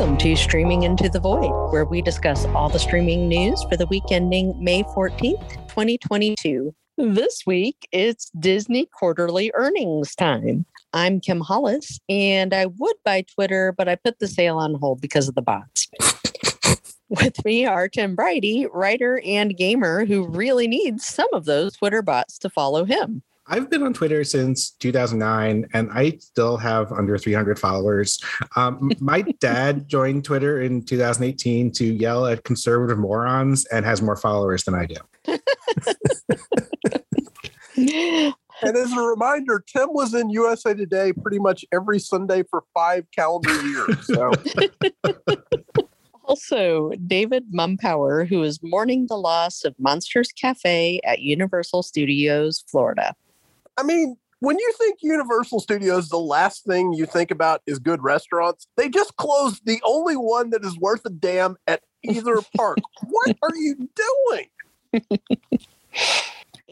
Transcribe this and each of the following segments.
Welcome to Streaming Into the Void, where we discuss all the streaming news for the week ending May 14th, 2022. This week, it's Disney quarterly earnings time. I'm Kim Hollis, and I would buy Twitter, but I put the sale on hold because of the bots. With me are Tim Briody, writer and gamer who really needs some of those Twitter bots to follow him. I've been on Twitter since 2009 and I still have under 300 followers. Um, my dad joined Twitter in 2018 to yell at conservative morons and has more followers than I do. and as a reminder, Tim was in USA Today pretty much every Sunday for five calendar years. So. Also, David Mumpower, who is mourning the loss of Monsters Cafe at Universal Studios, Florida. I mean, when you think Universal Studios, the last thing you think about is good restaurants. They just closed the only one that is worth a damn at either park. what are you doing?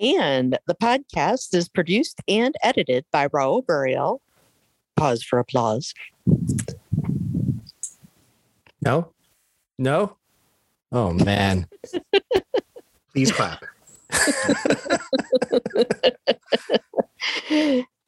and the podcast is produced and edited by Raul Burial. Pause for applause. No? No? Oh, man. Please clap.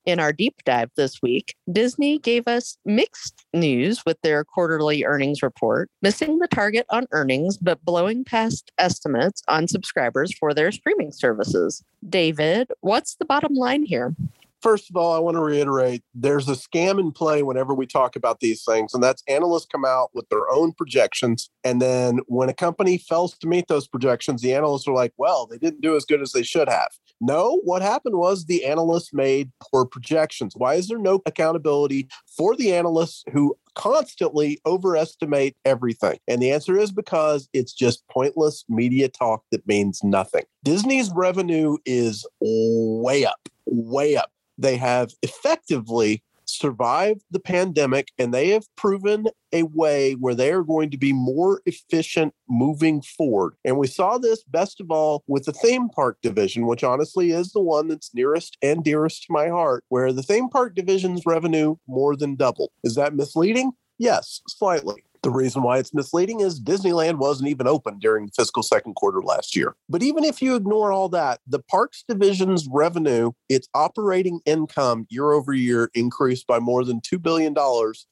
In our deep dive this week, Disney gave us mixed news with their quarterly earnings report, missing the target on earnings, but blowing past estimates on subscribers for their streaming services. David, what's the bottom line here? First of all, I want to reiterate there's a scam in play whenever we talk about these things, and that's analysts come out with their own projections. And then when a company fails to meet those projections, the analysts are like, well, they didn't do as good as they should have. No, what happened was the analysts made poor projections. Why is there no accountability for the analysts who constantly overestimate everything? And the answer is because it's just pointless media talk that means nothing. Disney's revenue is way up, way up they have effectively survived the pandemic and they have proven a way where they are going to be more efficient moving forward. And we saw this best of all with the theme park division, which honestly is the one that's nearest and dearest to my heart, where the theme park division's revenue more than doubled. Is that misleading? Yes, slightly. The reason why it's misleading is Disneyland wasn't even open during the fiscal second quarter last year. But even if you ignore all that, the parks division's revenue, its operating income year over year increased by more than $2 billion,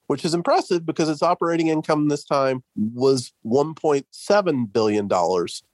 which is impressive because its operating income this time was $1.7 billion.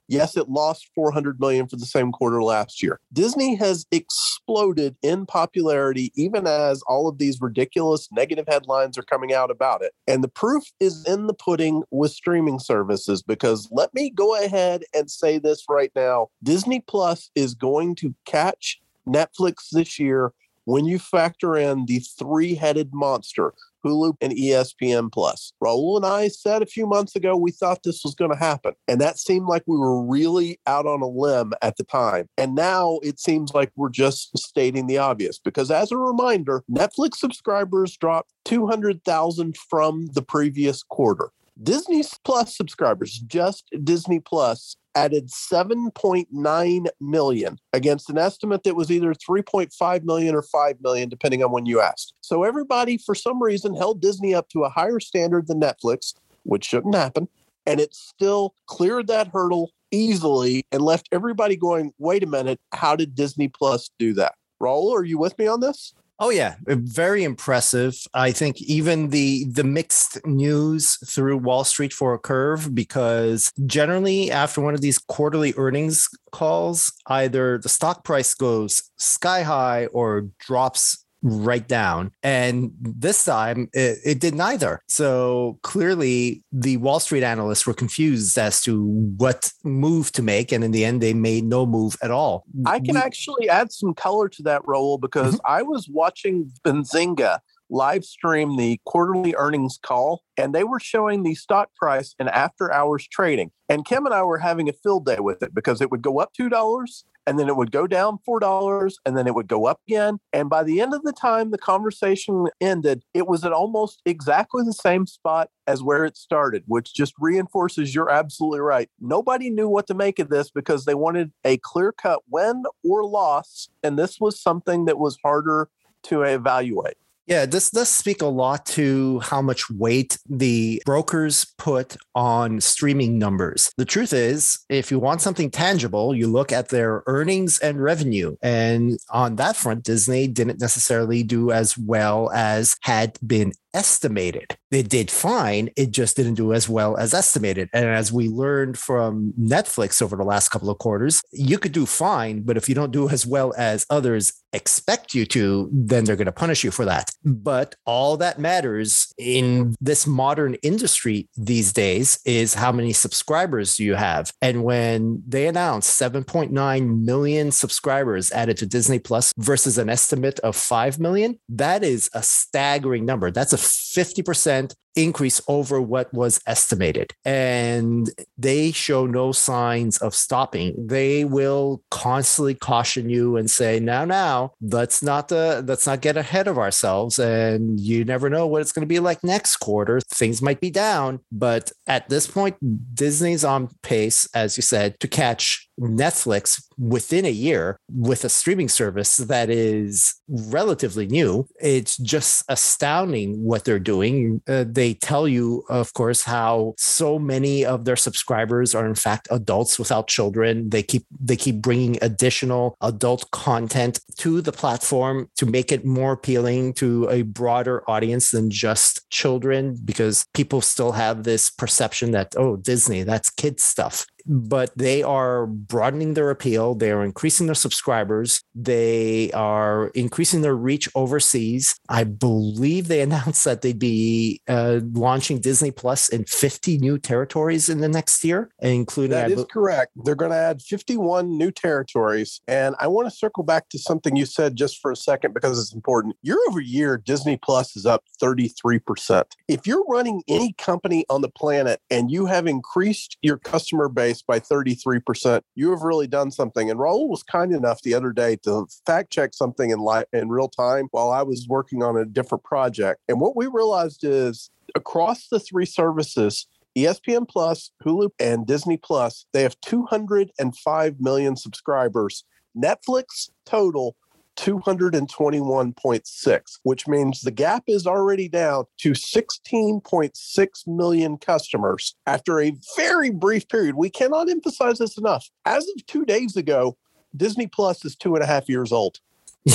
Yes, it lost 400 million for the same quarter last year. Disney has exploded in popularity even as all of these ridiculous negative headlines are coming out about it. And the proof is in the pudding with streaming services because let me go ahead and say this right now. Disney Plus is going to catch Netflix this year when you factor in the three-headed monster Hulu, and ESPN Plus. Raul and I said a few months ago we thought this was going to happen. And that seemed like we were really out on a limb at the time. And now it seems like we're just stating the obvious because, as a reminder, Netflix subscribers dropped 200,000 from the previous quarter. Disney Plus subscribers, just Disney Plus, added 7.9 million against an estimate that was either 3.5 million or 5 million, depending on when you asked. So everybody, for some reason, held Disney up to a higher standard than Netflix, which shouldn't happen. And it still cleared that hurdle easily and left everybody going, wait a minute, how did Disney Plus do that? Raul, are you with me on this? Oh yeah, uh, very impressive. I think even the the mixed news through Wall Street for a curve because generally after one of these quarterly earnings calls, either the stock price goes sky high or drops right down. And this time it, it, did neither. So clearly the Wall Street analysts were confused as to what move to make. And in the end, they made no move at all. I can we, actually add some color to that, Raul, because mm-hmm. I was watching Benzinga live stream the quarterly earnings call, and they were showing the stock price in after hours trading. And Kim and I were having a field day with it because it would go up $2 and then it would go down $4 and then it would go up again. And by the end of the time the conversation ended, it was at almost exactly the same spot as where it started, which just reinforces you're absolutely right. Nobody knew what to make of this because they wanted a clear cut win or loss. And this was something that was harder to evaluate. Yeah, this does speak a lot to how much weight the brokers put on streaming numbers. The truth is, if you want something tangible, you look at their earnings and revenue. And on that front, Disney didn't necessarily do as well as had been estimated. It did fine. It just didn't do as well as estimated. And as we learned from Netflix over the last couple of quarters, you could do fine, but if you don't do as well as others expect you to, then they're going to punish you for that. But all that matters in this modern industry these days is how many subscribers do you have. And when they announced 7.9 million subscribers added to Disney Plus versus an estimate of 5 million, that is a staggering number. That's a 50% percent increase over what was estimated. And they show no signs of stopping. They will constantly caution you and say, now, now, let's not uh, let's not get ahead of ourselves. And you never know what it's going to be like next quarter. Things might be down, but at this point, Disney's on pace, as you said, to catch Netflix within a year with a streaming service that is relatively new. It's just astounding what they're doing. Uh, they tell you, of course, how so many of their subscribers are in fact adults without children. They keep they keep bringing additional adult content to the platform to make it more appealing to a broader audience than just children because people still have this perception that oh Disney that's kids stuff but they are broadening their appeal. They are increasing their subscribers. They are increasing their reach overseas. I believe they announced that they'd be uh, launching Disney Plus in 50 new territories in the next year, including. That is correct. They're going to add 51 new territories. And I want to circle back to something you said just for a second because it's important. Year over year, Disney Plus is up 33%. If you're running any company on the planet and you have increased your customer base, by 33%. You have really done something. And Raul was kind enough the other day to fact check something in, in real time while I was working on a different project. And what we realized is across the three services, ESPN Plus, Hulu, and Disney Plus, they have 205 million subscribers. Netflix total 221.6, which means the gap is already down to 16.6 million customers after a very brief period. We cannot emphasize this enough. As of two days ago, Disney Plus is two and a half years old.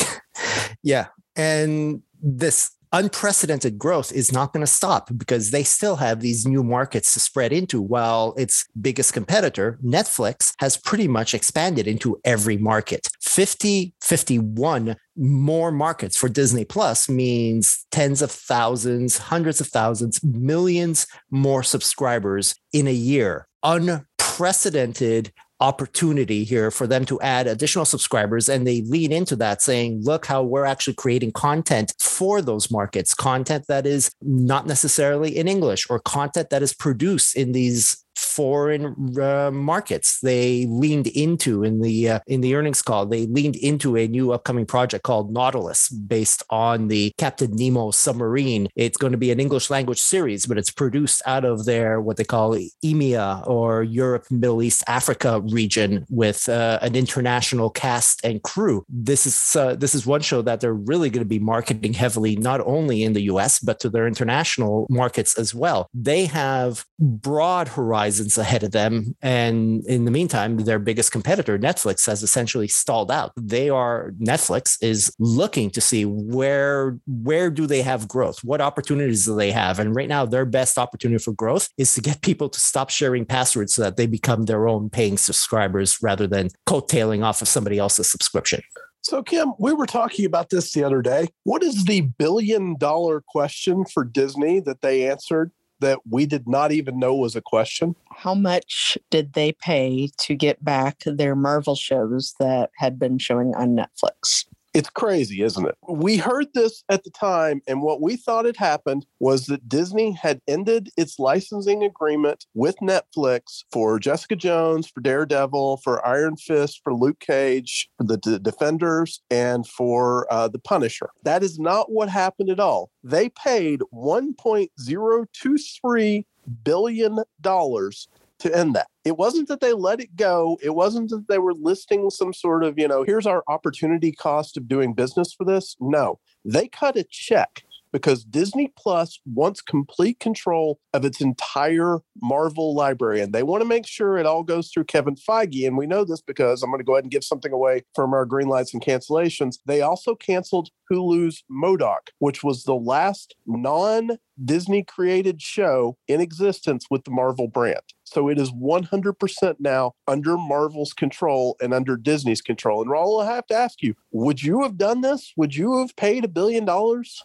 yeah. And this unprecedented growth is not going to stop because they still have these new markets to spread into. While its biggest competitor netflix has pretty much expanded into every market. 50 51 more markets for disney plus means tens of thousands hundreds of thousands millions more subscribers in a year. Unprecedented opportunity here for them to add additional subscribers and they lean into that saying look how we're actually creating content for those markets content that is not necessarily in english or content that is produced in these foreign uh, markets. They leaned into in the uh, in the earnings call. They leaned into a new upcoming project called Nautilus, based on the Captain Nemo submarine. It's going to be an English language series, but it's produced out of their what they call EMEA or Europe, Middle East, Africa region with uh, an international cast and crew. This is uh, this is one show that they're really going to be marketing heavily, not only in the U.S. but to their international markets as well. They have broad horizons ahead of them. And in the meantime, their biggest competitor, Netflix, has essentially stalled out. They are Netflix is looking to see where where do they have growth? What opportunities do they have? And right now, their best opportunity for growth is to get people to stop sharing passwords so that they become their own paying subscribers rather than coattailing off of somebody else's subscription. So, Kim, we were talking about this the other day. What is the billion dollar question for Disney that they answered that we did not even know was a question. How much did they pay to get back their Marvel shows that had been showing on Netflix? It's crazy, isn't it? We heard this at the time, and what we thought had happened was that Disney had ended its licensing agreement with Netflix for Jessica Jones, for Daredevil, for Iron Fist, for Luke Cage, for the D- Defenders, and for uh, The Punisher. That is not what happened at all. They paid $1.023 billion to end that. It wasn't that they let it go. It wasn't that they were listing some sort of, you know, here's our opportunity cost of doing business for this. No, they cut a check because Disney Plus wants complete control of its entire Marvel library. And they want to make sure it all goes through Kevin Feige. And we know this because I'm going to go ahead and give something away from our green lights and cancellations. They also canceled Hulu's MODOK, which was the last non Disney created show in existence with the Marvel brand. So it is 100% now under Marvel's control and under Disney's control. And Raul, I have to ask you, would you have done this? Would you have paid a billion dollars?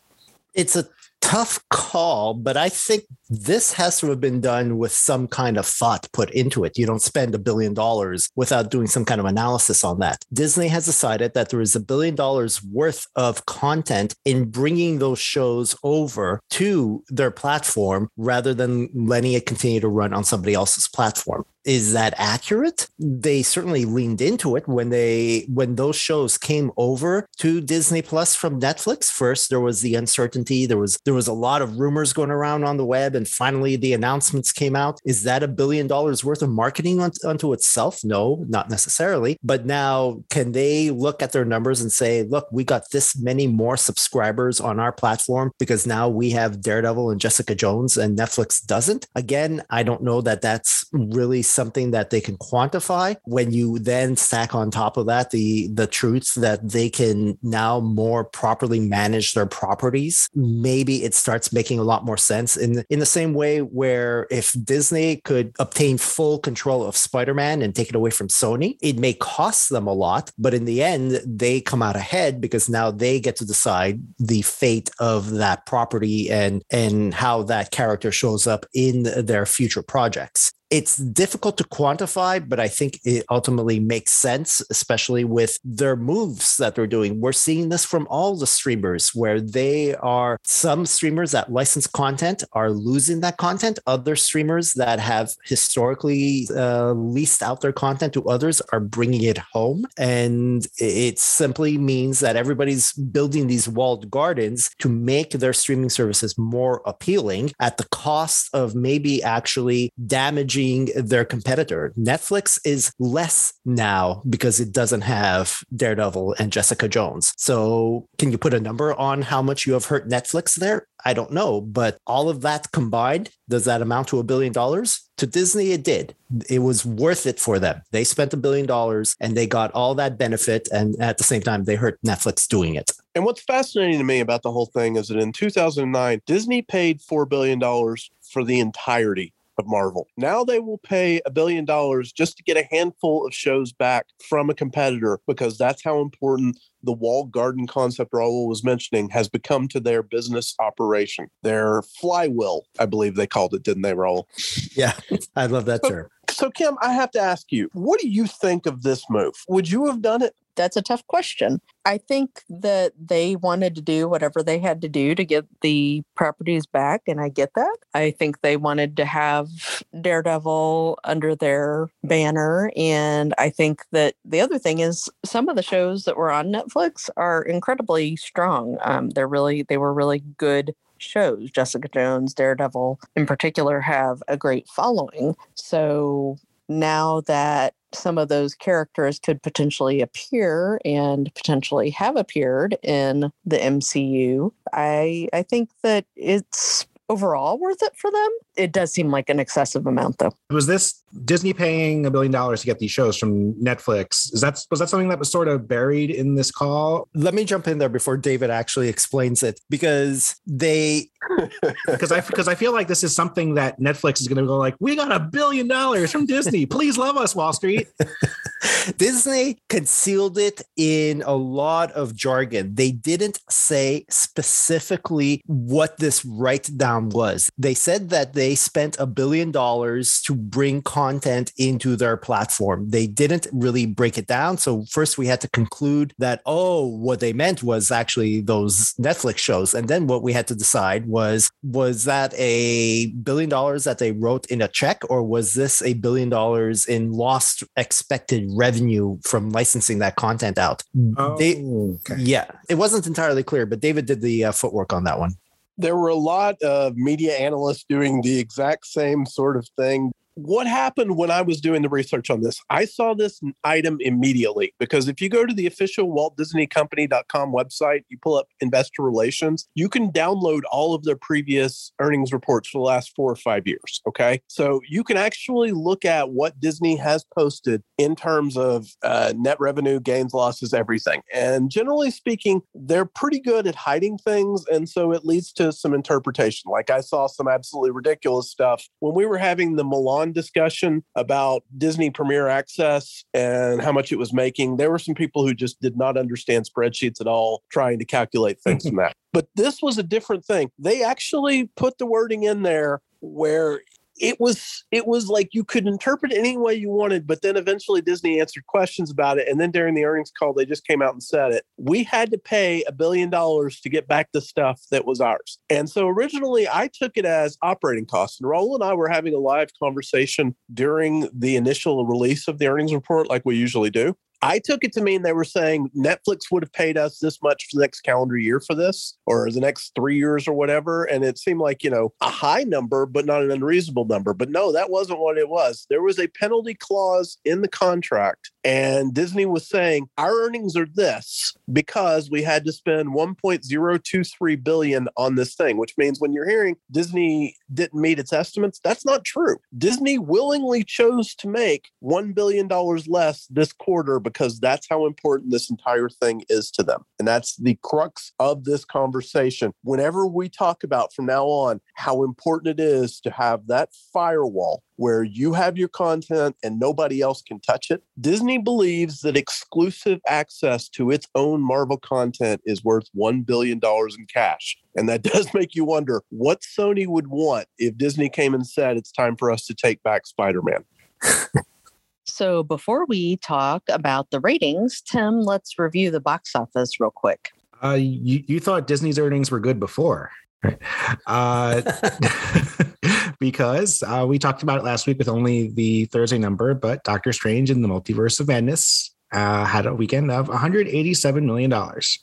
It's a tough call, but I think this has to have been done with some kind of thought put into it. You don't spend a billion dollars without doing some kind of analysis on that. Disney has decided that there is a billion dollars worth of content in bringing those shows over to their platform rather than letting it continue to run on somebody else's platform is that accurate they certainly leaned into it when they when those shows came over to disney plus from netflix first there was the uncertainty there was there was a lot of rumors going around on the web and finally the announcements came out is that a billion dollars worth of marketing unto itself no not necessarily but now can they look at their numbers and say look we got this many more subscribers on our platform because now we have daredevil and jessica jones and netflix doesn't again i don't know that that's really something that they can quantify. When you then stack on top of that the the truths that they can now more properly manage their properties, maybe it starts making a lot more sense. In in same way where if Disney could obtain full control of Spider-Man and take it away from Sony, it may cost them a lot, but in the end they come out ahead because now they get to decide the fate of that property and and how that character shows up in their future projects it's difficult to quantify, but I think it ultimately makes sense, especially with their moves that they're doing. We're seeing this from all the streamers where they are some streamers that license content are losing that content. Other streamers that have historically uh, leased out their content to others are bringing it home. And it simply means that everybody's building these walled gardens to make their streaming services more appealing at the cost of maybe actually damaging being their competitor. Netflix is less now because it doesn't have Daredevil and Jessica Jones. So, can you put a number on how much you have hurt Netflix there? I don't know, but all of that combined, does that amount to a billion dollars? To Disney, it did. It was worth it for them. They spent a billion dollars and they got all that benefit. And at the same time, they hurt Netflix doing it. And what's fascinating to me about the whole thing is that in 2009, Disney paid $4 billion for the entirety of Marvel. Now they will pay a billion dollars just to get a handful of shows back from a competitor because that's how important the walled garden concept Raul was mentioning has become to their business operation. Their flywheel, I believe they called it, didn't they, Raul? Yeah, I love that term. So, Kim, I have to ask you, what do you think of this move? Would you have done it? that's a tough question. I think that they wanted to do whatever they had to do to get the properties back, and I get that. I think they wanted to have Daredevil under their banner, and I think that the other thing is some of the shows that were on Netflix are incredibly strong. Um, they're really they were really good shows. Jessica Jones, Daredevil, in particular, have a great following. So now that some of those characters could potentially appear and potentially have appeared in the MCU, I I think that it's overall worth it for them. It does seem like an excessive amount though. Was this Disney paying a billion dollars to get these shows from Netflix? Is that was that something that was sort of buried in this call? Let me jump in there before David actually explains it because they because I because I feel like this is something that Netflix is going to go like, we got a billion dollars from Disney. Please love us, Wall Street. Disney concealed it in a lot of jargon. They didn't say specifically what this write down was. They said that they spent a billion dollars to bring content into their platform. They didn't really break it down. So, first we had to conclude that, oh, what they meant was actually those Netflix shows. And then what we had to decide was was that a billion dollars that they wrote in a check, or was this a billion dollars in lost expected revenue from licensing that content out? Oh, they, okay. Yeah, it wasn't entirely clear, but David did the uh, footwork on that one there were a lot of media analysts doing the exact same sort of thing what happened when I was doing the research on this? I saw this item immediately because if you go to the official Walt Disney Company.com website, you pull up investor relations, you can download all of their previous earnings reports for the last four or five years. Okay. So you can actually look at what Disney has posted in terms of uh, net revenue, gains, losses, everything. And generally speaking, they're pretty good at hiding things. And so it leads to some interpretation. Like I saw some absolutely ridiculous stuff when we were having the Discussion about Disney Premier Access and how much it was making. There were some people who just did not understand spreadsheets at all, trying to calculate things from that. But this was a different thing. They actually put the wording in there where it was it was like you could interpret it any way you wanted but then eventually disney answered questions about it and then during the earnings call they just came out and said it. We had to pay a billion dollars to get back the stuff that was ours. And so originally i took it as operating costs and Raul and i were having a live conversation during the initial release of the earnings report like we usually do I took it to mean they were saying Netflix would have paid us this much for the next calendar year for this or the next three years or whatever. And it seemed like, you know, a high number, but not an unreasonable number. But no, that wasn't what it was. There was a penalty clause in the contract. And Disney was saying our earnings are this because we had to spend 1.023 billion on this thing, which means when you're hearing Disney didn't meet its estimates, that's not true. Disney willingly chose to make $1 billion less this quarter because that's how important this entire thing is to them. And that's the crux of this conversation. Whenever we talk about from now on how important it is to have that firewall where you have your content and nobody else can touch it. Disney believes that exclusive access to its own Marvel content is worth $1 billion in cash. And that does make you wonder what Sony would want if Disney came and said it's time for us to take back Spider Man. so before we talk about the ratings, Tim, let's review the box office real quick. Uh, you, you thought Disney's earnings were good before. Right. Uh, because uh, we talked about it last week with only the Thursday number, but Doctor Strange in the Multiverse of Madness uh, had a weekend of 187 million dollars.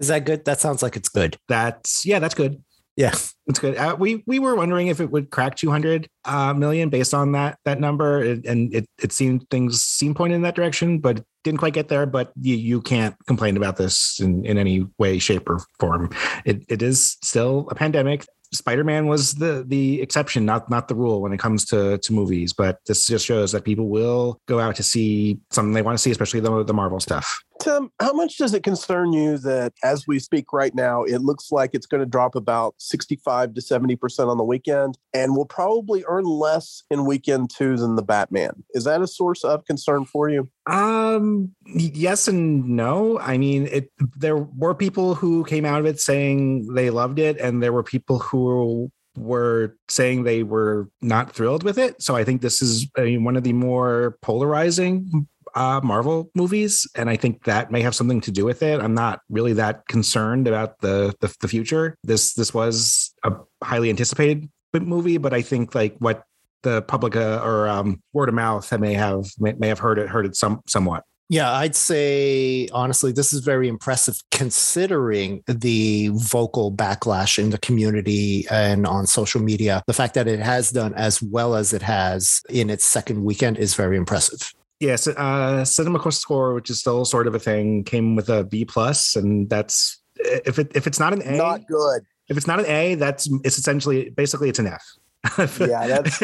Is that good? That sounds like it's good. That's yeah, that's good. Yeah, that's good. Uh, we we were wondering if it would crack 200 uh, million based on that that number, it, and it it seemed things seemed pointed in that direction, but didn't quite get there. But you you can't complain about this in in any way, shape, or form. It it is still a pandemic. Spider-Man was the the exception, not not the rule when it comes to to movies. But this just shows that people will go out to see something they want to see, especially the the Marvel stuff. Tim, how much does it concern you that as we speak right now, it looks like it's going to drop about 65 to 70% on the weekend and will probably earn less in weekend two than the Batman? Is that a source of concern for you? Um, yes and no. I mean, it there were people who came out of it saying they loved it, and there were people who were saying they were not thrilled with it. So I think this is I mean, one of the more polarizing uh, Marvel movies, and I think that may have something to do with it. I'm not really that concerned about the the, the future. This this was a highly anticipated movie, but I think like what the public uh, or um, word of mouth may have may, may have heard it heard it some somewhat. Yeah, I'd say honestly, this is very impressive considering the vocal backlash in the community and on social media. The fact that it has done as well as it has in its second weekend is very impressive. Yes, uh, Cinema Score, which is still sort of a thing, came with a B plus, and that's if it if it's not an A, not good. If it's not an A, that's it's essentially basically it's an F yeah, that's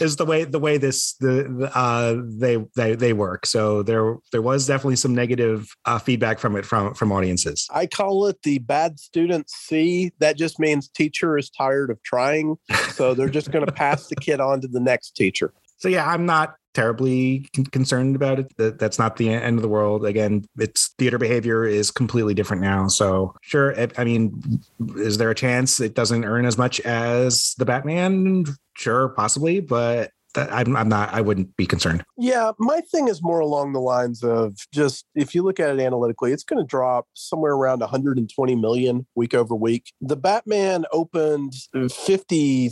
is the way the way this the, uh they they they work. So there there was definitely some negative uh, feedback from it from from audiences. I call it the bad student C. That just means teacher is tired of trying, so they're just going to pass the kid on to the next teacher. So yeah, I'm not terribly concerned about it. That that's not the end of the world. Again, it's theater behavior is completely different now. So sure, I mean, is there a chance it doesn't earn as much as the Batman? Sure, possibly, but I'm, I'm not, I wouldn't be concerned. Yeah. My thing is more along the lines of just if you look at it analytically, it's going to drop somewhere around 120 million week over week. The Batman opened 50,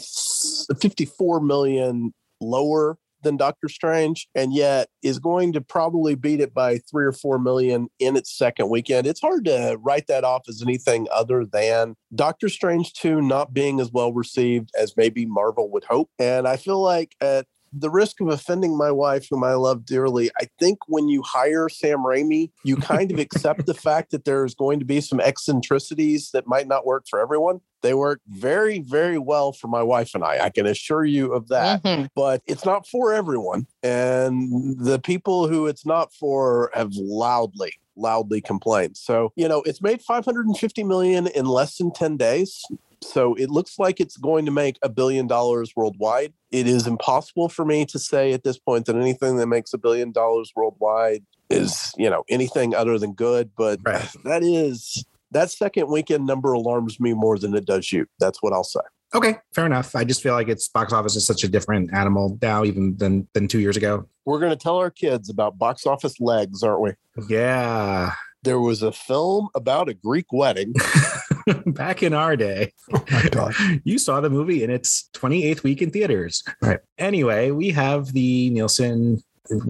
54 million lower than Doctor Strange, and yet is going to probably beat it by three or four million in its second weekend. It's hard to write that off as anything other than Doctor Strange 2 not being as well received as maybe Marvel would hope. And I feel like at the risk of offending my wife, whom I love dearly, I think when you hire Sam Raimi, you kind of accept the fact that there's going to be some eccentricities that might not work for everyone. They work very, very well for my wife and I. I can assure you of that. Mhm. But it's not for everyone. And the people who it's not for have loudly, loudly complained. So, you know, it's made 550 million in less than 10 days. So it looks like it's going to make a billion dollars worldwide. It is impossible for me to say at this point that anything that makes a billion dollars worldwide is, you know, anything other than good. But Right. that is that second weekend number alarms me more than it does you. That's what I'll say. Okay, fair enough. I just feel like its box office is such a different animal now, even than than two years ago. We're going to tell our kids about box office legs, aren't we? Yeah, There was a film about a Greek wedding. back in our day, Oh my you saw the movie in its 28th week in theaters. Right. Anyway, we have the Nielsen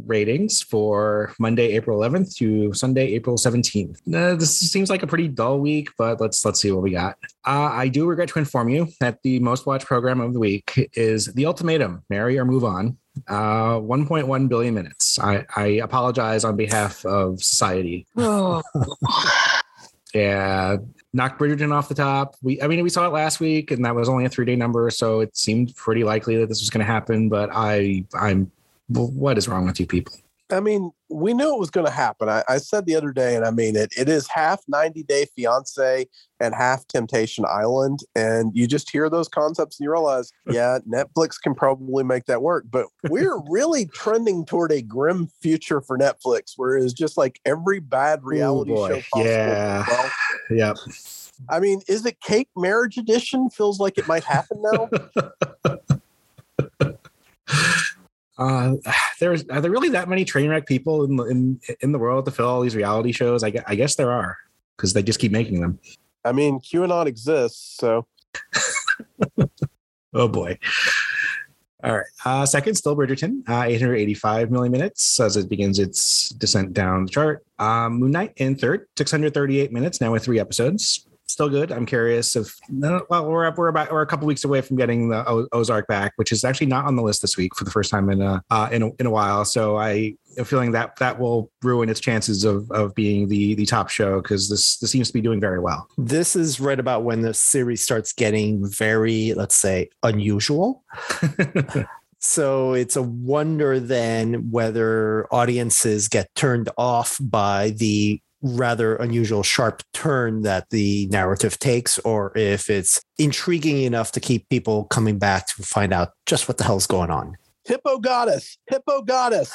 ratings for Monday, April 11th to Sunday, April 17th. Uh, this seems like a pretty dull week, but let's let's see what we got. Uh, I do regret to inform you that the most watched program of the week is The Ultimatum: Marry or Move On. Uh, 1.1 billion minutes. I, I apologize on behalf of society. Oh, Yeah, knocked Bridgerton off the top. We, I mean, we saw it last week, and that was only a three day number, so it seemed pretty likely that this was going to happen. But I, I'm, what is wrong with you people? I mean, we knew it was going to happen. I, I said the other day, and I mean it. It is half 90 Day Fiance and half Temptation Island, and you just hear those concepts and you realize, yeah, Netflix can probably make that work. But we're really trending toward a grim future for Netflix, where it's just like every bad reality boy. show possible. Yeah. Well, Yep. I mean, is it Cake Marriage Edition? Feels like it might happen now. Uh, there's are there really that many train wreck people in the in in the world to fill all these reality shows? I, gue- I guess there are because they just keep making them. I mean, QAnon exists, so Oh boy. All right. Uh, second, still Bridgerton, uh, 885 million minutes as it begins its descent down the chart. Um, Moon Knight in third, 638 minutes, now with three episodes. Still good. I'm curious if well, we're up, we're about we're a couple weeks away from getting the o- Ozark back, which is actually not on the list this week for the first time in a uh, in a, in a while. So I am feeling that that will ruin its chances of of being the the top show because this this seems to be doing very well. This is right about when the series starts getting very, let's say, unusual. So it's a wonder then whether audiences get turned off by the rather unusual sharp turn that the narrative takes, or if it's intriguing enough to keep people coming back to find out just what the hell's going on. Hippo Goddess, Hippo Goddess.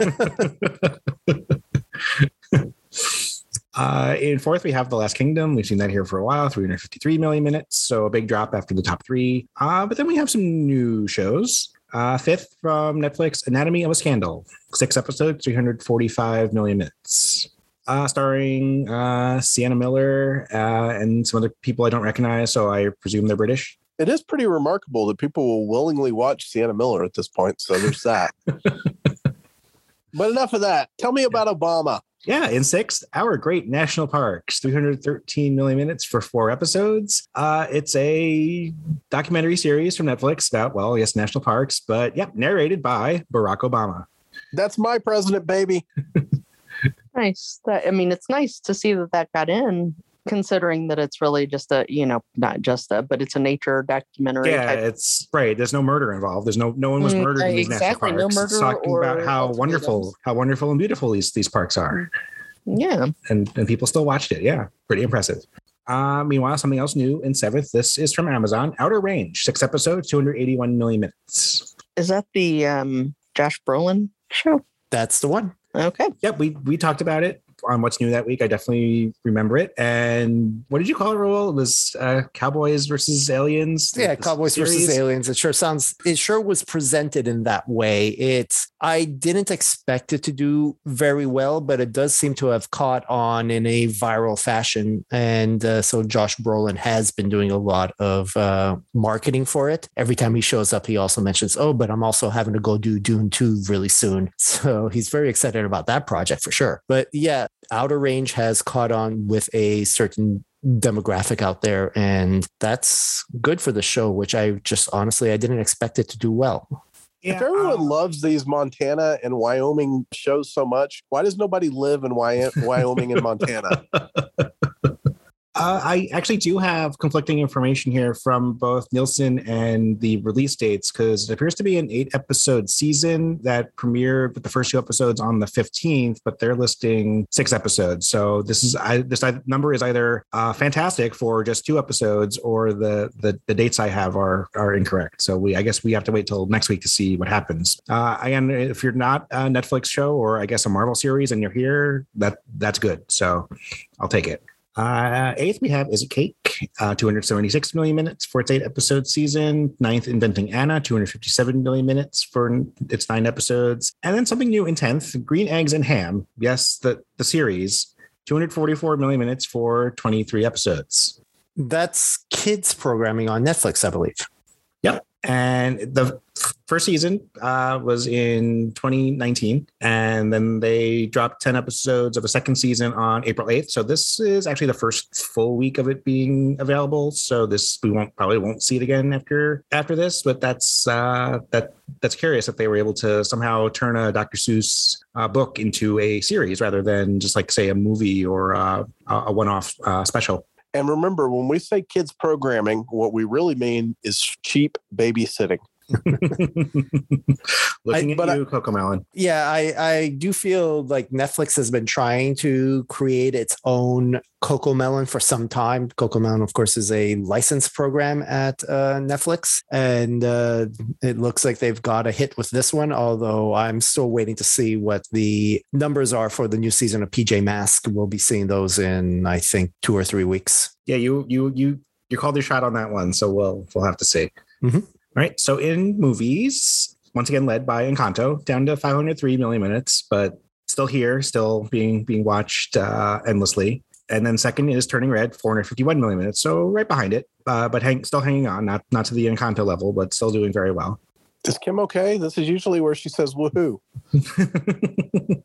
Uh, in fourth, we have The Last Kingdom. We've seen that here for a while, 353 million minutes. So a big drop after the top three. Uh, but then we have some new shows. Uh, fifth from Netflix, Anatomy of a Scandal. Six episodes, 345 million minutes. Uh, starring uh, Sienna Miller uh, and some other people I don't recognize. So I presume they're British. It is pretty remarkable that people will willingly watch Sienna Miller at this point. So there's that. but enough of that. Tell me about Obama. Yeah, in sixth, Our Great National Parks, 313 million minutes for four episodes. Uh, it's a documentary series from Netflix about, well, yes, national parks, but yep, narrated by Barack Obama. That's my president, baby. nice. That I mean, it's nice to see that that got in, considering that it's really just a you know not just a, but it's a nature documentary. Yeah, type. it's right. There's no murder involved. There's no no one was Mm, murdered in these exactly, no national parks. It's murder talking about how ultimatums. wonderful, how wonderful and beautiful these these parks are, Yeah. and and people still watched it. Yeah, pretty impressive. Uh, meanwhile, something else new in seventh. This is from Amazon. Outer Range, six episodes, 281 million minutes. Is that the um Josh Brolin show? That's the one. Okay. Yep, we we talked about it on what's new that week. I definitely remember it. And what did you call it, Raul? It was uh, Cowboys versus Aliens. Yeah, Cowboys versus? Aliens. It sure sounds. It sure was presented in that way. It's. I didn't expect it to do very well, but it does seem to have caught on in a viral fashion, and uh, so Josh Brolin has been doing a lot of uh, marketing for it. Every time he shows up, he also mentions, "Oh, but I'm also having to go do Dune two really soon." So he's very excited about that project for sure. But yeah, Outer Range has caught on with a certain demographic out there and that's good for the show which i just honestly i didn't expect it to do well if everyone um, loves these Montana and Wyoming shows so much, why does nobody live in Wyoming and Montana? Uh, I actually do have conflicting information here from both Nielsen and the release dates because it appears to be an eight episode season that premiered with the first two episodes on the 15th, but they're listing six episodes. So this is I, this number is either uh, fantastic for just two episodes or the, the the dates I have are are incorrect. So we I guess we have to wait till next week to see what happens. Uh, again, if you're not a Netflix show or I guess a Marvel series and you're here, that that's good. So I'll take it. Uh, eighth, we have Is It Cake? Uh, 276 million minutes for its eight episode season. Ninth, Inventing Anna, 257 million minutes for its nine episodes. And then something new in 10th, Green Eggs and Ham. Yes, the, the series, 244 million minutes for 23 episodes. That's kids programming on Netflix, I believe. Yep. And the first season uh, was in 2019, and then they dropped 10 episodes of a second season on April 8th. So this is actually the first full week of it being available. So this we won't probably won't see it again after after this, but that's uh, that that's curious that they were able to somehow turn a Dr. Seuss uh, book into a series rather than just like say a movie or uh, a one-off uh, special. And remember, when we say kids programming, what we really mean is cheap babysitting. Looking I- at I- you, Cocomelon. Yeah, I, I do feel like Netflix has been trying to create its own Cocomelon for some time. Cocomelon, of course, is a licensed program at uh, Netflix, and uh, it looks like they've got a hit with this one. Although I'm still waiting to see what the numbers are for the new season of PJ Mask. We'll be seeing those in, I think, two or three weeks. Yeah, you you you you called your shot on that one, so we'll we'll have to see. Mhm. All right. So in movies, once again led by Encanto, down to 503 million minutes, but still here, still being being watched uh, endlessly. And then second is Turning Red, 451 million minutes, so right behind it, uh, but hang, still hanging on, not not to the Encanto level, but still doing very well. Is Kim okay? This is usually where she says woohoo.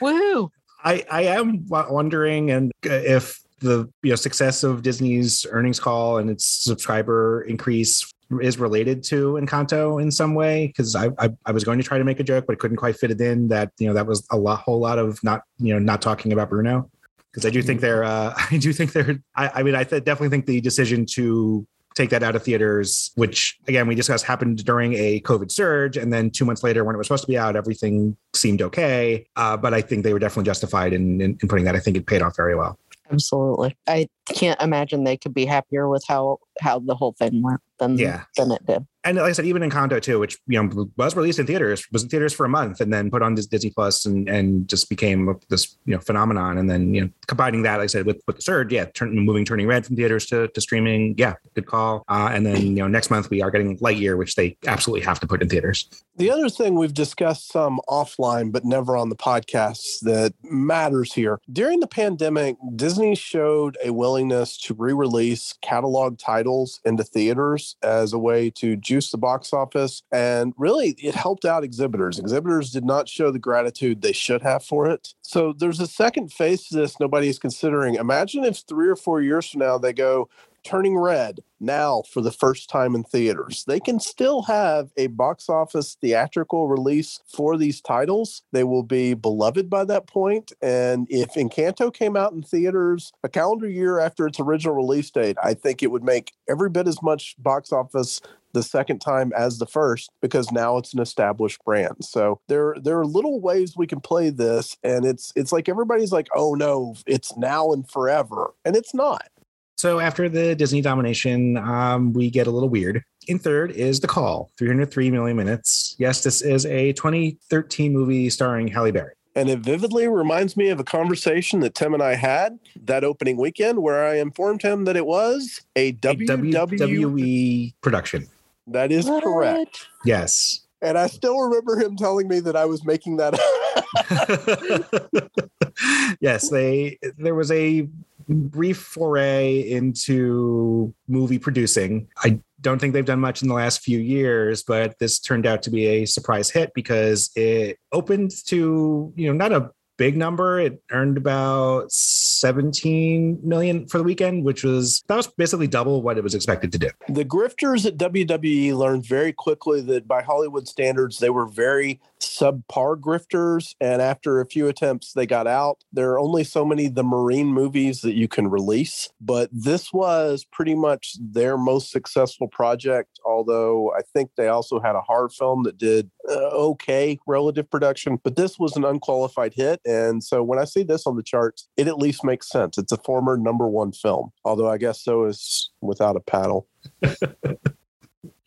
Woohoo! I I am wondering and uh, if the you know success of Disney's earnings call and its subscriber increase is related to Encanto in some way because I, I I was going to try to make a joke but I couldn't quite fit it in that you know that was a lot whole lot of not you know not talking about Bruno because I do think they're uh, I do think they're I, I mean I th- definitely think the decision to take that out of theaters, which again we discussed happened during a COVID surge, and then two months later when it was supposed to be out, everything seemed okay. Uh, but I think they were definitely justified in, in in putting that. I think it paid off very well. Absolutely. I can't imagine they could be happier with how how the whole thing went than Yeah. than it did. and like I said, even in Encanto too, which you know was released in theaters, was in theaters for a month, and then put on this Disney Plus, and and just became this you know phenomenon. And then you know combining that, like I said, with with the surge, yeah, turn, moving Turning Red from theaters to, to streaming, yeah, good call. Uh, and then you know next month we are getting Lightyear, which they absolutely have to put in theaters. The other thing we've discussed some offline, but never on the podcast that matters here. During the pandemic, Disney showed a willingness to re release catalog titles into theaters as a way to juice the box office. And really, it helped out exhibitors. Exhibitors did not show the gratitude they should have for it. So there's a second phase to this nobody is considering. Imagine if three or four years from now they go, turning red now for the first time in theaters. They can still have a box office theatrical release for these titles. They will be beloved by that point. And if Encanto came out in theaters a calendar year after its original release date, I think it would make every bit as much box office the second time as the first because now it's an established brand. So there there are little ways we can play this and it's it's like everybody's like, "Oh no, it's now and forever." And it's not. So after the Disney domination, um, we get a little weird. In third is The Call, 303 million minutes. Yes, this is a 2013 movie starring Halle Berry. And it vividly reminds me of a conversation that Tim and I had that opening weekend where I informed him that it was a A WWE. WWE production. That is correct. Yes. And I still remember him telling me that I was making that yes, they there was a brief foray into movie producing. I don't think they've done much in the last few years, but this turned out to be a surprise hit because it opened to, you know, not a big number. It earned about 17 million for the weekend, which was that was basically double what it was expected to do. The grifters at WWE learned very quickly that by Hollywood standards, they were very subpar grifters. And after a few attempts, they got out. There are only so many the Marine movies that you can release, but this was pretty much their most successful project. Although I think they also had a horror film that did uh, okay relative production, but this was an unqualified hit. And so when I see this on the charts, it at least makes sense. It's a former number one film, although I guess so is Without a Paddle.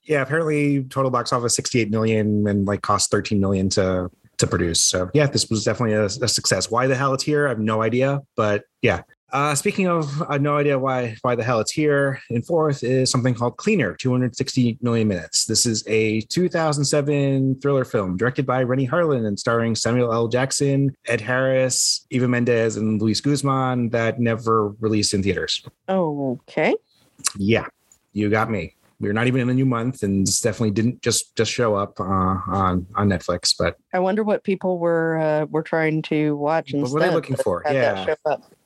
yeah, apparently total box office 68 million and like cost 13 million to to produce. So yeah, this was definitely a, a success. Why the hell it's here? I have no idea, but yeah. Uh, speaking of, I have no idea why why the hell it's here. In fourth is something called Cleaner, 260 million minutes. This is a 2007 thriller film directed by Renny Harlin and starring Samuel L. Jackson, Ed Harris, Eva Mendes, and Luis Guzman that never released in theaters. Okay. Yeah, you got me we are not even in a new month and definitely didn't just just show up uh, on on Netflix. But I wonder what people were uh, were trying to watch and What were they looking for? Yeah,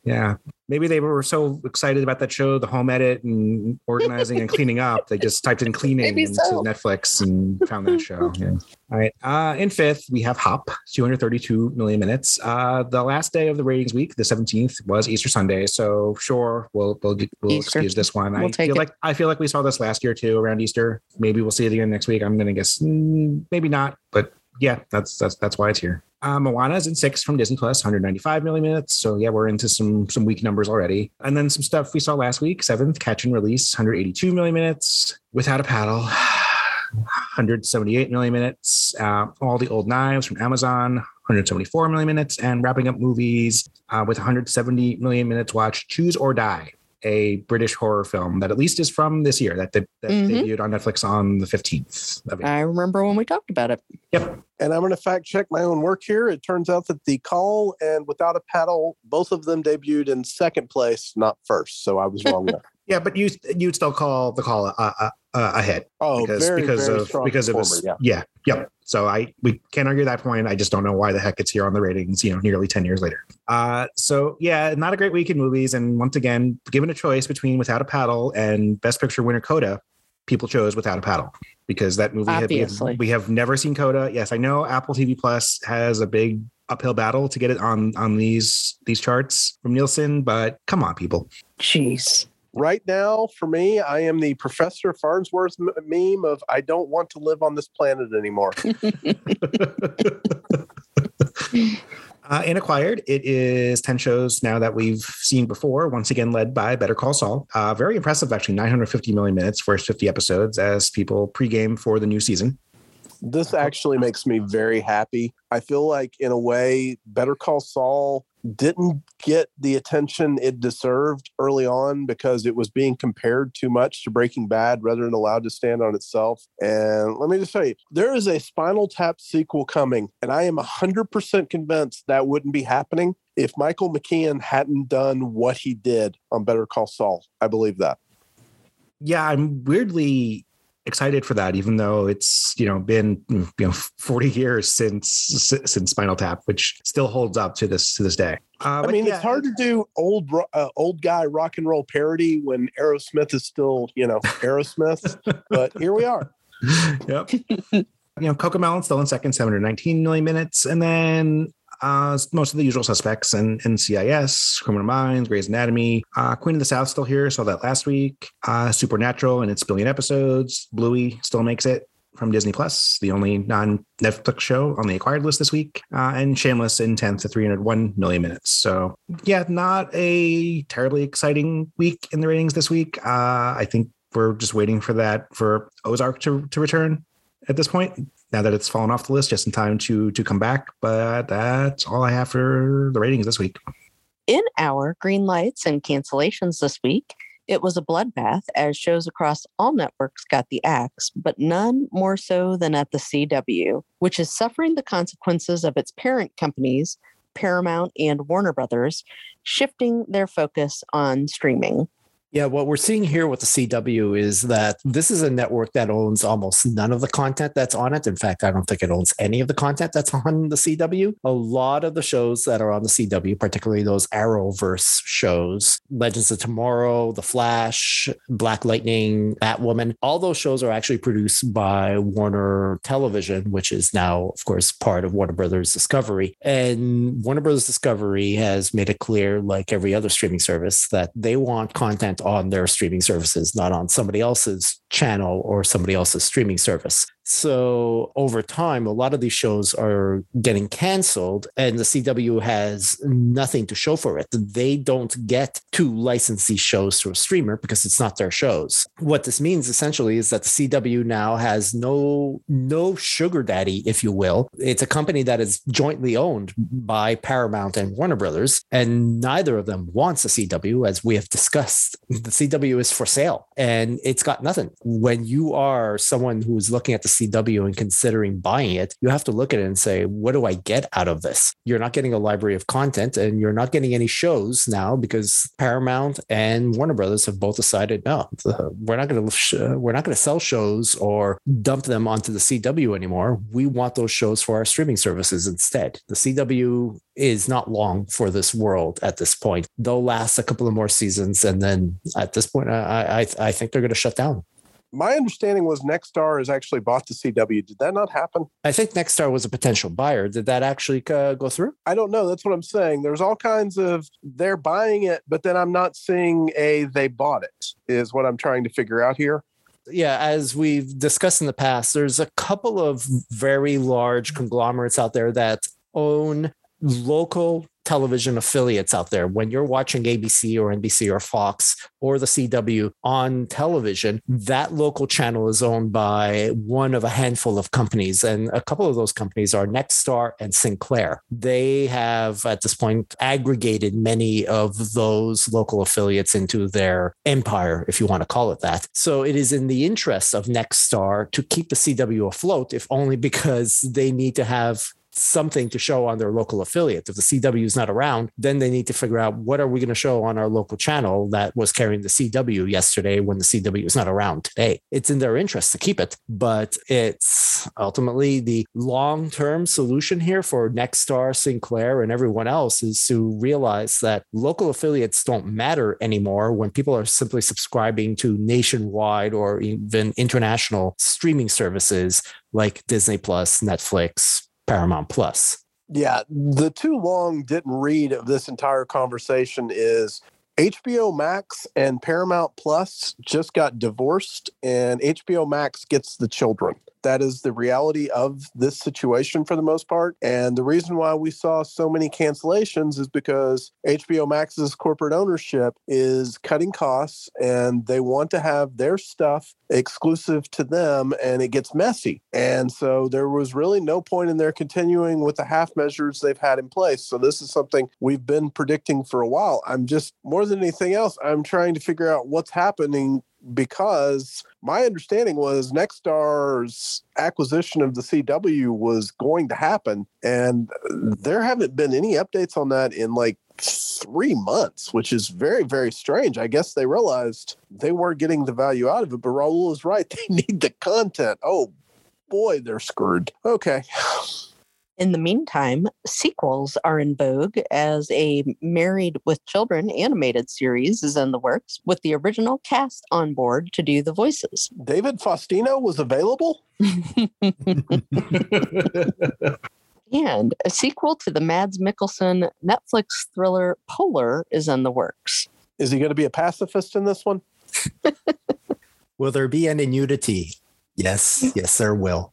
yeah. Maybe they were so excited about that show, the home edit and organizing and cleaning up, they just typed in cleaning into so. Netflix and found that show. Yeah. All right. Uh, in fifth, we have Hop, 232 million minutes. Uh, the last day of the ratings week, the 17th, was Easter Sunday. So sure, we'll we'll, we'll excuse this one. We'll I feel it. like I feel like we saw this last year too around Easter. Maybe we'll see it again next week. I'm gonna guess mm, maybe not, but yeah, that's that's that's why it's here. Uh, Moana is in six from Disney Plus, 195 million minutes. So yeah, we're into some some weak numbers already. And then some stuff we saw last week. Seventh, Catch and Release, 182 million minutes. Without a Paddle, 178 million minutes. Uh, all the old knives from Amazon, 174 million minutes. And wrapping up movies uh, with 170 million minutes watched. Choose or Die a British horror film that at least is from this year that, that, that mm-hmm. debuted on Netflix on the 15th. I remember when we talked about it. Yep. And I'm going to fact check my own work here. It turns out that The Call and Without a Paddle, both of them debuted in second place, not first. So I was wrong there. yeah, but you you'd still call The Call a, a, a ahead. Oh, because, very, because very of because of his, yeah. yeah, yep. So I we can't argue that point. I just don't know why the heck it's here on the ratings, you know, nearly 10 years later. Uh so yeah, not a great week in movies. And once again, given a choice between Without a Paddle and Best Picture winner Coda, people chose Without a Paddle because that movie had, we, have, we have never seen Coda. Yes, I know Apple TV Plus has a big uphill battle to get it on on these these charts from Nielsen, but come on, people. Jeez right now for me i am the professor farnsworth meme of i don't want to live on this planet anymore. Uh, in acquired it is 10 shows now that we've seen before once again led by better call saul. Uh, very impressive actually 950 million minutes first 50 episodes as people pregame for the new season. This actually makes me very happy. I feel like in a way better call saul didn't get the attention it deserved early on because it was being compared too much to Breaking Bad rather than allowed to stand on itself. And let me just tell you, there is a Spinal Tap sequel coming, and I am 100% convinced that wouldn't be happening if Michael McKean hadn't done what he did on Better Call Saul. I believe that. Yeah, I'm weirdly excited for that, even though it's you know been you know 40 years since since Spinal Tap, which still holds up to this to this day. Uh, I mean, yeah. it's hard to do old uh, old guy rock and roll parody when Aerosmith is still you know Aerosmith, but here we are. Yep. you know, Cocomelon still in second, 719 million minutes, and then uh, most of the usual suspects and NCIS, Criminal Minds, Grey's Anatomy, uh, Queen of the South still here. Saw that last week. Uh, Supernatural and its billion episodes. Bluey still makes it from Disney Plus, the only non Netflix show on the acquired list this week, uh, and Shameless in 10th to 301 million minutes. So, yeah, not a terribly exciting week in the ratings this week. Uh, I think we're just waiting for that for Ozark to, to return at this point now that it's fallen off the list just in time to to come back. But that's all I have for the ratings this week. In our green lights and cancellations this week, it was a bloodbath as shows across all networks got the axe, but none more so than at the CW, which is suffering the consequences of its parent companies, Paramount and Warner Brothers, shifting their focus on streaming. Yeah, what we're seeing here with the CW is that this is a network that owns almost none of the content that's on it. In fact, I don't think it owns any of the content that's on the CW. A lot of the shows that are on the CW, particularly those Arrowverse shows, Legends of Tomorrow, The Flash, Black Lightning, Batwoman, all those shows are actually produced by Warner Television, which is now, of course, part of Warner Brothers Discovery. And Warner Brothers Discovery has made it clear, like every other streaming service, that they want content on their streaming services, not on somebody else's channel or somebody else's streaming service. So over time, a lot of these shows are getting canceled, and the CW has nothing to show for it. They don't get to license these shows to a streamer because it's not their shows. What this means essentially is that the CW now has no no sugar daddy, if you will. It's a company that is jointly owned by Paramount and Warner Brothers, and neither of them wants a CW, as we have discussed. The CW is for sale, and it's got nothing. When you are someone who's looking at the CW and considering buying it, you have to look at it and say, what do I get out of this? You're not getting a library of content and you're not getting any shows now because Paramount and Warner Brothers have both decided no, we're not going to we're not going to sell shows or dump them onto the CW anymore. We want those shows for our streaming services instead. The CW is not long for this world at this point. They'll last a couple of more seasons, and then at this point, I I, I think they're going to shut down my understanding was Nexstar has actually bought the CW. Did that not happen? I think Nexstar was a potential buyer. Did that actually uh, go through? I don't know. That's what I'm saying. There's all kinds of they're buying it, but then I'm not seeing a they bought it. Is what I'm trying to figure out here. Yeah, as we've discussed in the past, there's a couple of very large conglomerates out there that own local television affiliates out there. When you're watching ABC or NBC or Fox or the CW on television, that local channel is owned by one of a handful of companies. And a couple of those companies are Nexstar and Sinclair. They have, at this point, aggregated many of those local affiliates into their empire, if you want to call it that. So it is in the interest of Nexstar to keep the CW afloat, if only because they need to have something to show on their local affiliate. If the CW is not around, then they need to figure out what are we going to show on our local channel that was carrying the CW yesterday when the CW is not around today. It's in their interest to keep it, but it's ultimately the long-term solution here for Nexstar, Sinclair, and everyone else is to realize that local affiliates don't matter anymore when people are simply subscribing to nationwide or even international streaming services like Disney Plus, Netflix, Paramount Plus. Yeah, the too long didn't read of this entire conversation is HBO Max and Paramount Plus just got divorced, and HBO Max gets the children that is the reality of this situation for the most part. And the reason why we saw so many cancellations is because HBO Max's corporate ownership is cutting costs and they want to have their stuff exclusive to them and it gets messy. And so there was really no point in their continuing with the half measures they've had in place. So this is something we've been predicting for a while. I'm just more than anything else, I'm trying to figure out what's happening because my understanding was Nexstar's acquisition of the CW was going to happen, and there haven't been any updates on that in like three months, which is very, very strange. I guess they realized they weren't getting the value out of it, but Raul is right. They need the content. Oh boy, they're screwed. Okay. In the meantime, sequels are in vogue as a Married with Children animated series is in the works with the original cast on board to do the voices. David Faustino was available? and a sequel to the Mads Mikkelsen Netflix thriller Polar is in the works. Is he going to be a pacifist in this one? will there be any nudity? Yes, yes, there will.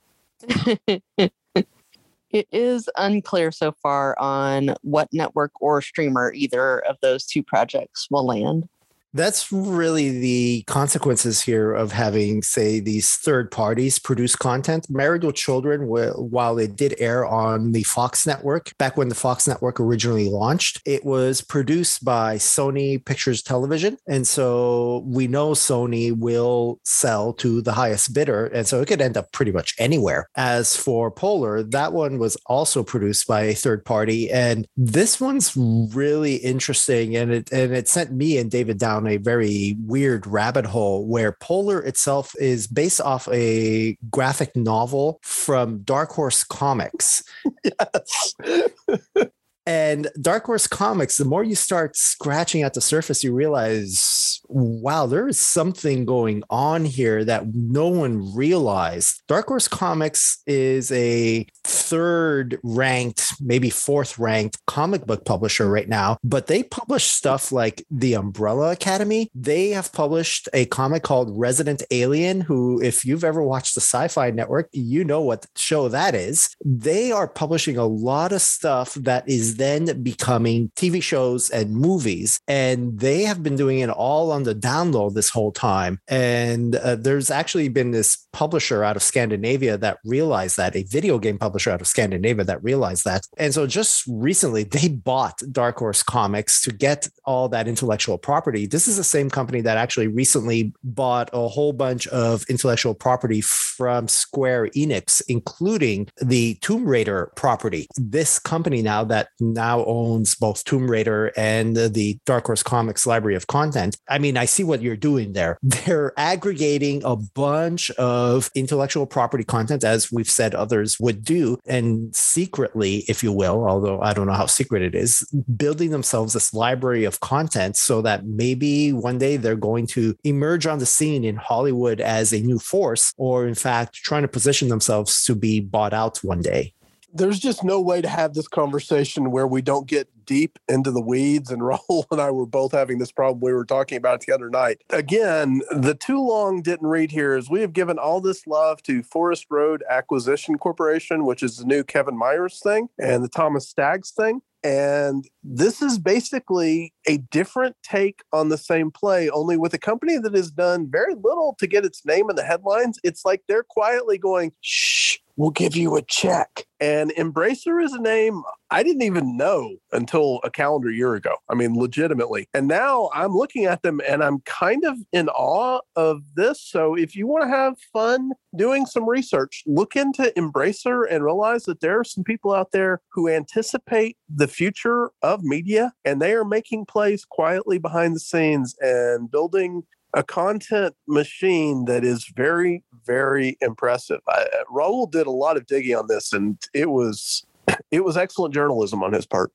It is unclear so far on what network or streamer either of those two projects will land that's really the consequences here of having say these third parties produce content. Married with children while it did air on the fox network back when the fox network originally launched it was produced by sony pictures television. And so we know sony will sell to the highest bidder and so it could end up pretty much anywhere. As for polar that one was also produced by a third party and this one's really interesting and it and it sent me and david down down a very weird rabbit hole where Polar itself is based off a graphic novel from Dark Horse Comics. Yes. And Dark Horse Comics, the more you start scratching at the surface, you realize, wow, there is something going on here that no one realized. Dark Horse Comics is a third ranked, maybe fourth ranked comic book publisher right now, but they publish stuff like The Umbrella Academy. They have published a comic called Resident Alien, who, if you've ever watched the Sci Fi Network, you know what show that is. They are publishing a lot of stuff that is then becoming TV shows and movies. And they have been doing it all on the download this whole time. And uh, there's actually been this publisher out of Scandinavia that realized that, a video game publisher out of Scandinavia that realized that. And so just recently, they bought Dark Horse Comics to get all that intellectual property. This is the same company that actually recently bought a whole bunch of intellectual property from Square Enix, including the Tomb Raider property. This company now that now owns both Tomb Raider and the Dark Horse Comics library of content. I mean, I see what you're doing there. They're aggregating a bunch of intellectual property content, as we've said others would do, and secretly, if you will, although I don't know how secret it is, building themselves this library of content so that maybe one day they're going to emerge on the scene in Hollywood as a new force, or in fact, trying to position themselves to be bought out one day. There's just no way to have this conversation where we don't get deep into the weeds. And Raul and I were both having this problem. We were talking about it the other night. Again, the too long didn't read here is we have given all this love to Forest Road Acquisition Corporation, which is the new Kevin Myers thing and the Thomas Staggs thing. And this is basically a different take on the same play, only with a company that has done very little to get its name in the headlines. It's like they're quietly going, shh, we'll give you a check. And Embracer is a name I didn't even know until a calendar year ago. I mean, legitimately. And now I'm looking at them and I'm kind of in awe of this. So if you want to have fun doing some research, look into Embracer and realize that there are some people out there who anticipate the future of media and they are making plays quietly behind the scenes and building a content machine that is very, very impressive. I, uh, Raul did a lot of digging on this, and it was it was excellent journalism on his part.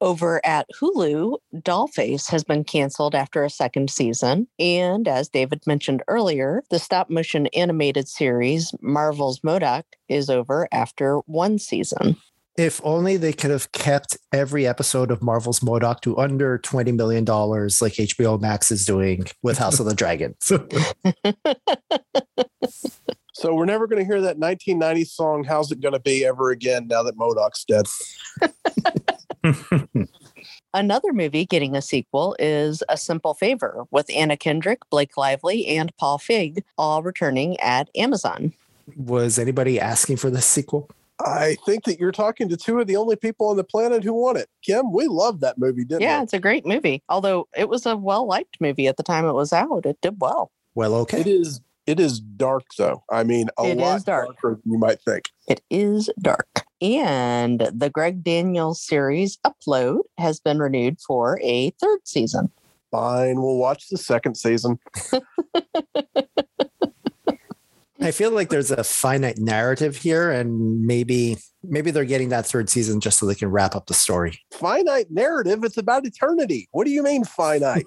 Over at Hulu, Dollface has been canceled after a second season. And as David mentioned earlier, the stop motion animated series Marvel's MODOK is over after one season. If only they could have kept every episode of Marvel's MODOK to under $20 million like HBO Max is doing with House of the Dragon. So we're never going to hear that 1990s song, How's It Going to Be, ever again now that MODOK's dead. Another movie getting a sequel is A Simple Favor with Anna Kendrick, Blake Lively, and Paul Feig, all returning at Amazon. Was anybody asking for this sequel? I think that you're talking to two of the only people on the planet who want it. Kim, we love that movie, didn't yeah, we? it's a great movie. Although it was a well liked movie at the time it was out, it did well. Well, okay. It is it is dark though. I mean, a It lot dark. darker than you might think. It is dark. And the Greg Daniels series Upload has been renewed for a third season. Fine, we'll watch the second season. I feel like there's a finite narrative here, and maybe maybe they're getting that third season just so they can wrap up the story. Finite narrative, it's about eternity. What do you mean finite?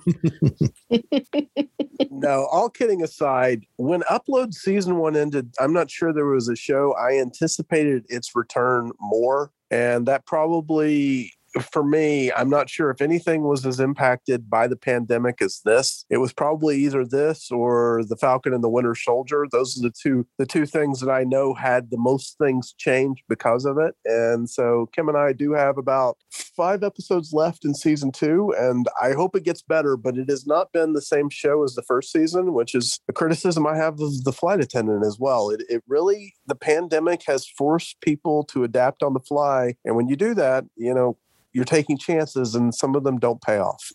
no, all kidding aside, when Upload season one ended, I'm not sure there was a show I anticipated its return more. And that probably for me, I'm not sure if anything was as impacted by the pandemic as this. It was probably either this or the Falcon and the Winter Soldier. Those are the two the two things that I know had the most things change because of it. And so Kim and I do have about five episodes left in season two, and I hope it gets better. But it has not been the same show as the first season, which is a criticism I have of the flight attendant as well. It, it really the pandemic has forced people to adapt on the fly, and when you do that, you know you're taking chances and some of them don't pay off.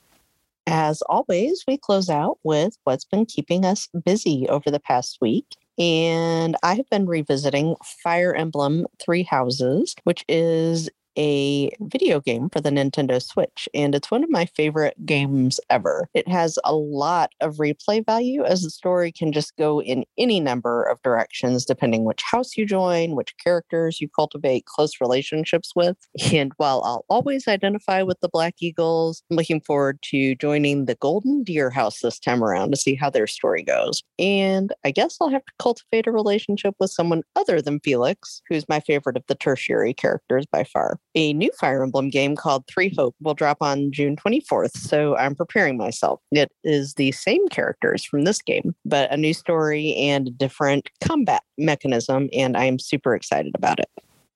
As always, we close out with what's been keeping us busy over the past week. And I have been revisiting Fire Emblem Three Houses, which is a video game for the Nintendo Switch, and it's one of my favorite games ever. It has a lot of replay value as the story can just go in any number of directions depending which house you join, which characters you cultivate close relationships with. And while I'll always identify with the Black Eagles, I'm looking forward to joining the Golden Deer House this time around to see how their story goes. And I guess I'll have to cultivate a relationship with someone other than Felix, who's my favorite of the tertiary characters by far. A new Fire Emblem game called Three Hopes will drop on June 24th, so I'm preparing myself. It is the same characters from this game, but a new story and a different combat mechanism, and I am super excited about it.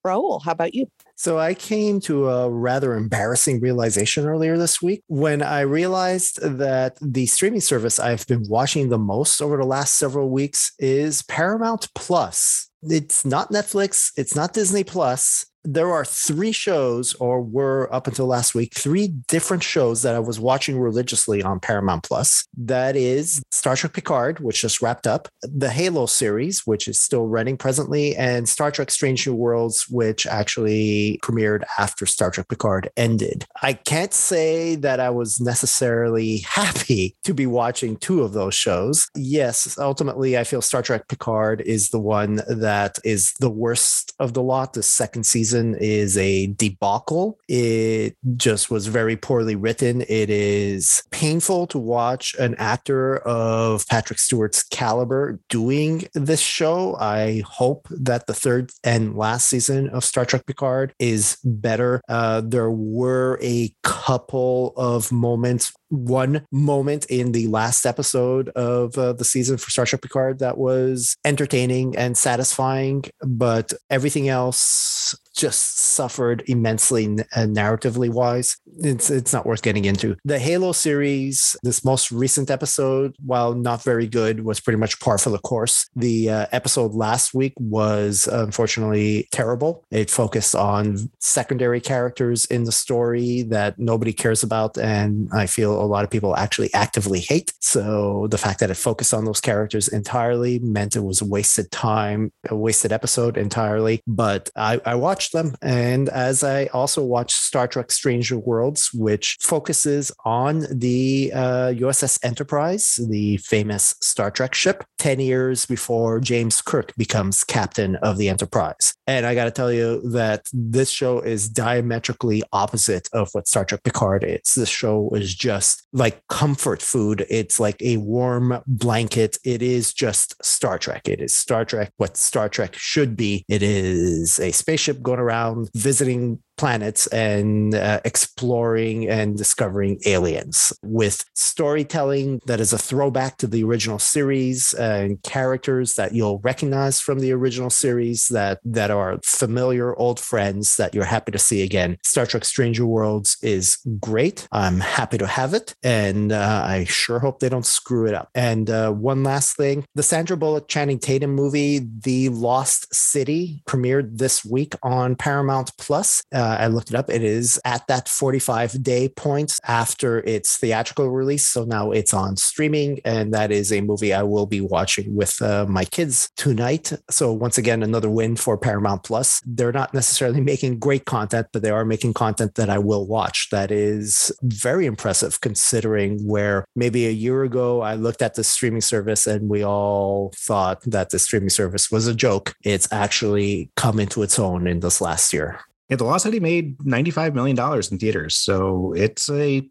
Raul, how about you? So I came to a rather embarrassing realization earlier this week when I realized that the streaming service I've been watching the most over the last several weeks is Paramount Plus. It's not Netflix, it's not Disney Plus, there are three shows, or were up until last week, three different shows that I was watching religiously on Paramount Plus. That is Star Trek Picard, which just wrapped up, the Halo series, which is still running presently, and Star Trek Strange New Worlds, which actually premiered after Star Trek Picard ended. I can't say that I was necessarily happy to be watching two of those shows. Yes, ultimately, I feel Star Trek Picard is the one that is the worst of the lot. The second season season is a debacle. It just was very poorly written. It is painful to watch an actor of Patrick Stewart's caliber doing this show. I hope that the third and last season of Star Trek Picard is better. Uh, there were a couple of moments one moment in the last episode of uh, the season for Star Trek Picard that was entertaining and satisfying, but everything else just suffered immensely uh, narratively wise. It's it's not worth getting into. The Halo series, this most recent episode, while not very good, was pretty much par for the course. The uh, episode last week was unfortunately terrible. It focused on secondary characters in the story that nobody cares about, and I feel a lot of people actually actively hate. So the fact that it focused on those characters entirely meant it was wasted time, a wasted episode entirely. But I, I watched them. And as I also watch Star Trek Stranger Worlds, which focuses on the uh, USS Enterprise, the famous Star Trek ship, 10 years before James Kirk becomes captain of the Enterprise. And I got to tell you that this show is diametrically opposite of what Star Trek Picard is. This show is just like comfort food. It's like a warm blanket. It is just Star Trek. It is Star Trek, what Star Trek should be. It is a spaceship going around visiting planets and uh, exploring and discovering aliens with storytelling that is a throwback to the original series and characters that you'll recognize from the original series that that are familiar old friends that you're happy to see again. Star Trek Stranger Worlds is great. I'm happy to have it and uh, I sure hope they don't screw it up. And uh, one last thing, the Sandra Bullock Channing Tatum movie The Lost City premiered this week on Paramount Plus. Uh, uh, I looked it up. It is at that 45 day point after its theatrical release. So now it's on streaming. And that is a movie I will be watching with uh, my kids tonight. So once again, another win for Paramount Plus. They're not necessarily making great content, but they are making content that I will watch. That is very impressive considering where maybe a year ago I looked at the streaming service and we all thought that the streaming service was a joke. It's actually come into its own in this last year. Yeah, The Lost City made $95 million in theaters. So it's a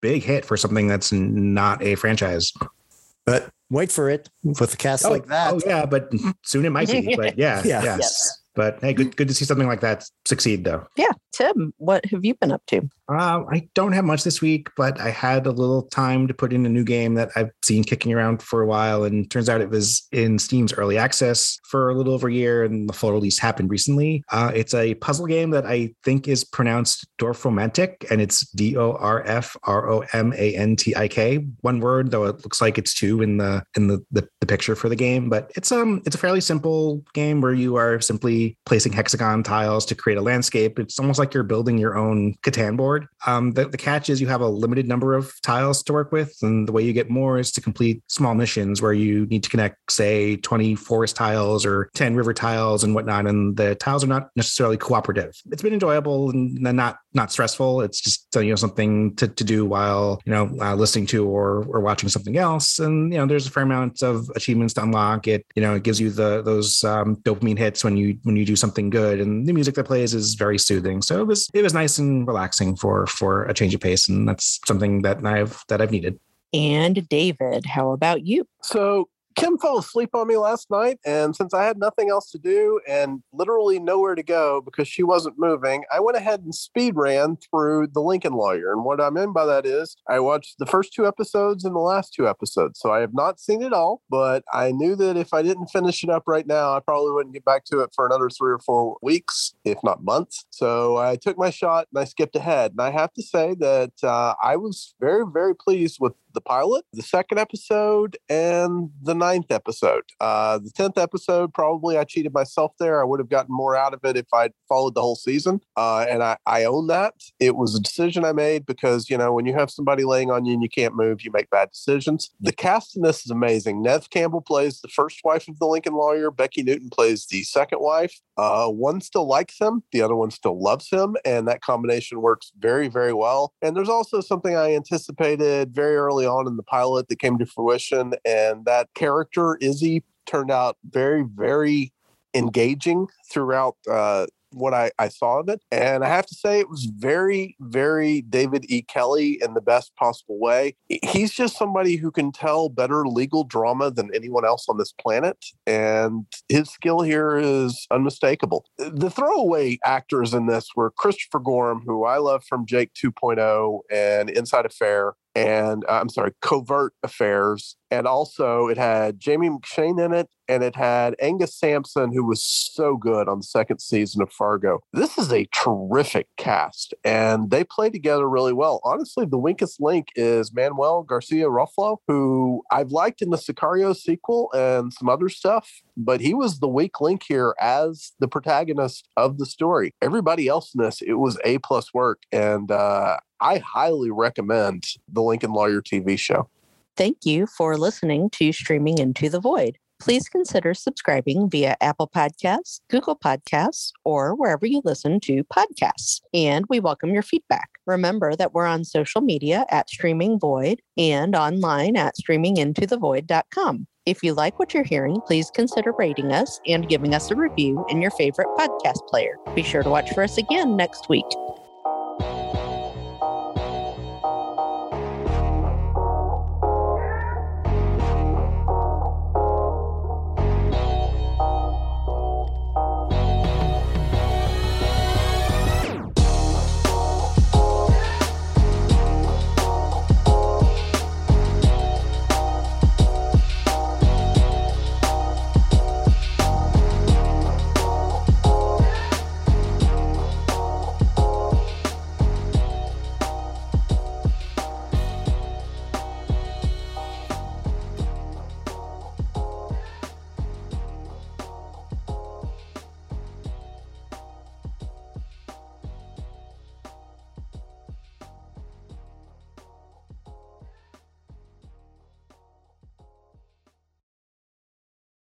big hit for something that's not a franchise. But wait for it with a cast oh, like that. Oh, yeah, but soon it might be. But yeah, yeah. Yes. Yes. But hey, good, good to see something like that succeed, though. Yeah. Tim, what have you been up to? Uh, I don't have much this week, but I had a little time to put in a new game that I've seen kicking around for a while. And turns out it was in Steam's early access for a little over a year, and the full release happened recently. Uh, it's a puzzle game that I think is pronounced Dorfromantik, and it's D O R F R O M A N T I K. One word, though it looks like it's two in the in the, the the picture for the game. But it's um it's a fairly simple game where you are simply placing hexagon tiles to create a landscape. It's almost like you're building your own Catan board. Um, the, the catch is you have a limited number of tiles to work with, and the way you get more is to complete small missions where you need to connect, say, 20 forest tiles or 10 river tiles and whatnot. And the tiles are not necessarily cooperative. It's been enjoyable and not not stressful. It's just you know something to, to do while you know uh, listening to or or watching something else. And you know there's a fair amount of achievements to unlock. It you know it gives you the those um, dopamine hits when you when you do something good. And the music that plays is very soothing. So it was it was nice and relaxing for for a change of pace, and that's something that I've that I've needed. And David, how about you? So Kim fell asleep on me last night, and since I had nothing else to do and literally nowhere to go because she wasn't moving, I went ahead and speed ran through The Lincoln Lawyer. And what I mean by that is I watched the first two episodes and the last two episodes. So I have not seen it all, but I knew that if I didn't finish it up right now, I probably wouldn't get back to it for another three or four weeks, if not months. So I took my shot and I skipped ahead. And I have to say that uh, I was very, very pleased with the pilot, the second episode, and the ninth episode. Uh, the tenth episode, probably I cheated myself there. I would have gotten more out of it if I'd followed the whole season. Uh, and I, I own that. It was a decision I made because, you know, when you have somebody laying on you and you can't move, you make bad decisions. The cast in this is amazing. Neve Campbell plays the first wife of the Lincoln lawyer, Becki Newton plays the second wife. Uh, one still likes him, the other one still loves him. And that combination works very, very well. And there's also something I anticipated very early on in the pilot that came to fruition. And that character, Izzy, turned out very, very engaging throughout uh, what I, I saw of it. And I have to say, it was very, very David E. Kelley in the best possible way. He's just somebody who can tell better legal drama than anyone else on this planet. And his skill here is unmistakable. The throwaway actors in this were Christopher Gorham, who I love from Jake 2.0 and Inside Affair and uh, I'm sorry, Covert Affairs. And also it had Jamie McShane in it, and it had Angus Sampson, who was so good on the second season of Fargo. This is a terrific cast, and they play together really well. Honestly, the weakest link is Manuel Garcia Ruffalo, who I've liked in the Sicario sequel and some other stuff, but he was the weak link here as the protagonist of the story. Everybody else in this, it was A plus work. And uh, I highly recommend the Lincoln Lawyer TV show. Thank you for listening to Streaming Into the Void. Please consider subscribing via Apple Podcasts, Google Podcasts, or wherever you listen to podcasts. And we welcome your feedback. Remember that we're on social media at Streaming Void and online at streamingintothevoid.com. If you like what you're hearing, please consider rating us and giving us a review in your favorite podcast player. Be sure to watch for us again next week.